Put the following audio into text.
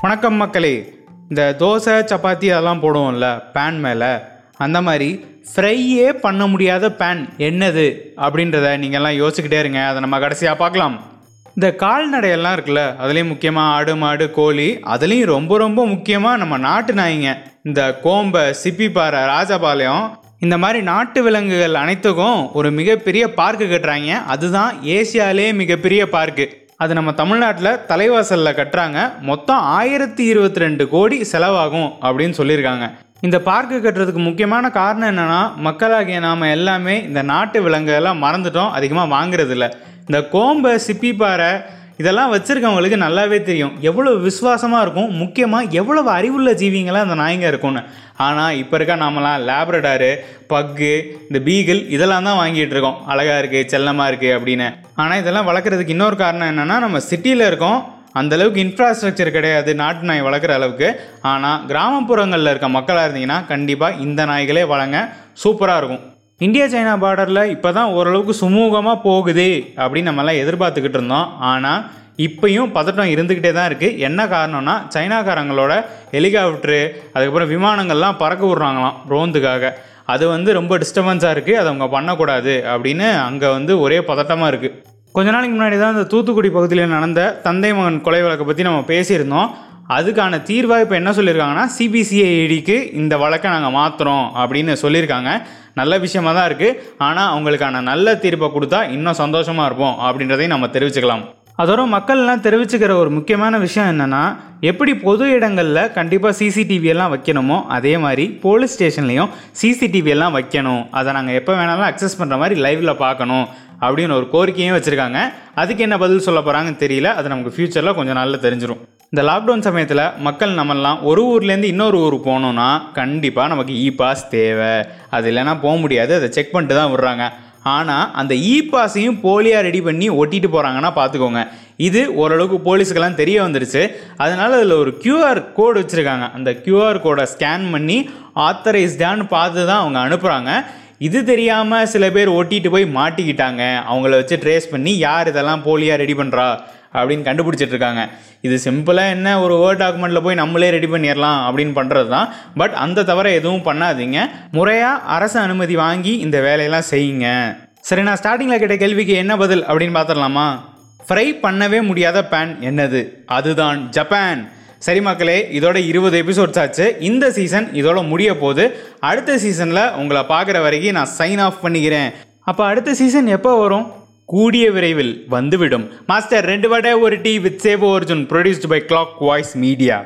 வணக்கம் மக்களே. இந்த தோசை சப்பாத்தி அதெல்லாம் போடுவோம்ல பேன் மேலே. அந்த மாதிரி ஃப்ரையே பண்ண முடியாத பேன் என்னது? அப்படின்றத நீங்கள்லாம் யோசிச்சுக்கிட்டே இருங்க. அதை நம்ம கடைசியாக பார்க்கலாம். இந்த கால்நடையெல்லாம் இருக்குல்ல அதுலேயும் முக்கியமாக ஆடு மாடு கோழி அதுலேயும் ரொம்ப ரொம்ப முக்கியமாக நம்ம நாட்டு நாய்ங்க. இந்த கோம்பை சிப்பிப்பாறை ராஜபாளையம் இந்த மாதிரி நாட்டு விலங்குகள் அனைத்துக்கும் ஒரு மிகப்பெரிய பார்க்கு கட்டுறாங்க. அதுதான் ஏசியாலே மிகப்பெரிய பார்க்கு அது நம்ம தமிழ்நாட்டில் தலைவாசலில் கட்டுறாங்க. மொத்தம் ஆயிரத்தி இருபத்தி ரெண்டு கோடி செலவாகும் அப்படின்னு சொல்லியிருக்காங்க. இந்த பார்க்கு கட்டுறதுக்கு முக்கியமான காரணம் என்னென்னா மக்களாகிய நாம் எல்லாமே இந்த நாட்டு விலங்குகள்லாம் மறந்துட்டோம் அதிகமாக வாங்குறதில்ல. இந்த கோம்பை சிப்பிப்பாறை இதெல்லாம் வச்சுருக்கவங்களுக்கு நல்லாவே தெரியும். எவ்வளோ விசுவாசமாக இருக்கும் முக்கியமாக எவ்வளவு அறிவுள்ள ஜீவிங்களாக அந்த நாய்ங்க இருக்கும்னு. ஆனால் இப்போ இருக்க நாமெல்லாம் லேப்ரடாரு பக்கு இந்த பீகிள் இதெல்லாம் தான் வாங்கிட்டு இருக்கோம். அழகாக இருக்குது செல்லமாக இருக்குது அப்படின்னு. ஆனால் இதெல்லாம் வளர்க்குறதுக்கு இன்னொரு காரணம் என்னென்னா நம்ம சிட்டியில் இருக்கோம். அந்த அளவுக்கு இன்ஃப்ராஸ்ட்ரக்சர் கிடையாது நாட்டு நாய் வளர்க்குற அளவுக்கு. ஆனால் கிராமப்புறங்களில் இருக்க மக்களாக இருந்தீங்கன்னா கண்டிப்பாக இந்த நாய்களே வளங்க சூப்பராக இருக்கும். இந்தியா சைனா பார்டரில் இப்போ தான் ஓரளவுக்கு சுமூகமாக போகுது அப்படின்னு நம்மலாம் எதிர்பார்த்துக்கிட்டு இருந்தோம். ஆனால் இப்பையும் பதட்டம் இருந்துக்கிட்டே தான் இருக்குது என்ன காரணம்னா சைனாக்காரங்களோட ஹெலிகாப்டரு அதுக்கப்புறம் விமானங்கள்லாம் பறக்க விட்றாங்களாம் ரோந்துக்காக அது வந்து ரொம்ப டிஸ்டர்பன்ஸாக இருக்குது அதை அவங்க பண்ணக்கூடாது அப்படின்னு அங்கே வந்து ஒரே பதட்டமாக இருக்குது கொஞ்ச நாளைக்கு முன்னாடி தான் இந்த தூத்துக்குடி பகுதியில் நடந்த தந்தை மகன் கொலை வழக்கை பற்றி நம்ம பேசியிருந்தோம். அதுக்கான தீர்வாக இப்போ என்ன சொல்லியிருக்காங்கன்னா சிபிசிஐடிக்கு இந்த வழக்கை நாங்கள் மாற்றுறோம் அப்படின்னு சொல்லியிருக்காங்க. நல்ல விஷயமா தான் இருக்குது ஆனால் அவங்களுக்கான நல்ல தீர்ப்பை கொடுத்தா இன்னும் சந்தோஷமாக இருப்போம் அப்படின்றதையும் நம்ம தெரிவிச்சுக்கலாம். அதோட மக்கள்லாம் தெரிவிச்சுக்கிற ஒரு முக்கியமான விஷயம் என்னென்னா எப்படி பொது இடங்களில் கண்டிப்பாக சிசிடிவி எல்லாம் வைக்கணுமோ அதே மாதிரி போலீஸ் ஸ்டேஷன்லேயும் சிசிடிவி எல்லாம் வைக்கணும். அதை நாங்கள் எப்போ வேணாலும் அக்சஸ் பண்ணுற மாதிரி லைவில் பார்க்கணும். அப்படின்னு ஒரு கோரிக்கையும் வச்சுருக்காங்க. அதுக்கு என்ன பதில் சொல்ல போகிறாங்கன்னு தெரியல. அது நமக்கு ஃப்யூச்சரில் கொஞ்சம் நாளில் தெரிஞ்சிடும் இந்த லாக்டவுன் சமயத்தில் மக்கள் நம்மெல்லாம் ஒரு ஊர்லேருந்து இன்னொரு ஊர் போகணுன்னா கண்டிப்பாக நமக்கு இ பாஸ் தேவை. அது இல்லைன்னா போக முடியாது. அதை செக் பண்ணிட்டு தான் விடுறாங்க. ஆனால் அந்த இ பாஸையும் போலியாக ரெடி பண்ணி ஒட்டிட்டு போகிறாங்கன்னா பார்த்துக்கோங்க. இது ஓரளவுக்கு போலீஸுக்கெல்லாம் தெரிய வந்துருச்சு. அதனால் அதில் ஒரு கியூஆர் கோடு வச்சுருக்காங்க. அந்த கியூஆர் கோடை ஸ்கேன் பண்ணி ஆத்தரைஸ்டான்னு பார்த்து தான் அவங்க அனுப்புகிறாங்க இது தெரியாமல் சில பேர் ஒட்டிட்டு போய் மாட்டிக்கிட்டாங்க. அவங்கள வச்சு ட்ரேஸ் பண்ணி யார் இதெல்லாம் போலியாக ரெடி பண்ணுறா அப்படின்னு கண்டுபிடிச்சிட்டு இருக்காங்க. இது சிம்பிளாக என்ன? ஒரு வேர்ட் டாக்குமெண்ட்டில் போய் நம்மளே ரெடி பண்ணிடலாம் அப்படின்னு பண்ணுறது தான். பட் அந்த தவிர எதுவும் பண்ணாதீங்க. முறையாக அரசு அனுமதி வாங்கி இந்த வேலையெல்லாம் செய்யுங்க. சரி நான் ஸ்டார்டிங்கில் கேட்ட கேள்விக்கு என்ன பதில் அப்படின்னு பார்த்துடலாமா? ஃப்ரை பண்ணவே முடியாத பேன் என்னது? அதுதான் ஜப்பான் சரி மக்களே இதோட இருபது எபிசோட்ஸ் ஆச்சு. இந்த சீசன் இதோட முடிய போது அடுத்த சீசனில் உங்களை பார்க்குற வரைக்கும் நான் சைன் ஆஃப் பண்ணிக்கிறேன். அப்போ அடுத்த சீசன் எப்போ வரும்? கூடிய விரைவில் வந்துவிடும். மாஸ்டர் ரெண்டு வடை ஒரு tea with Seva Arjun produced by clock voice media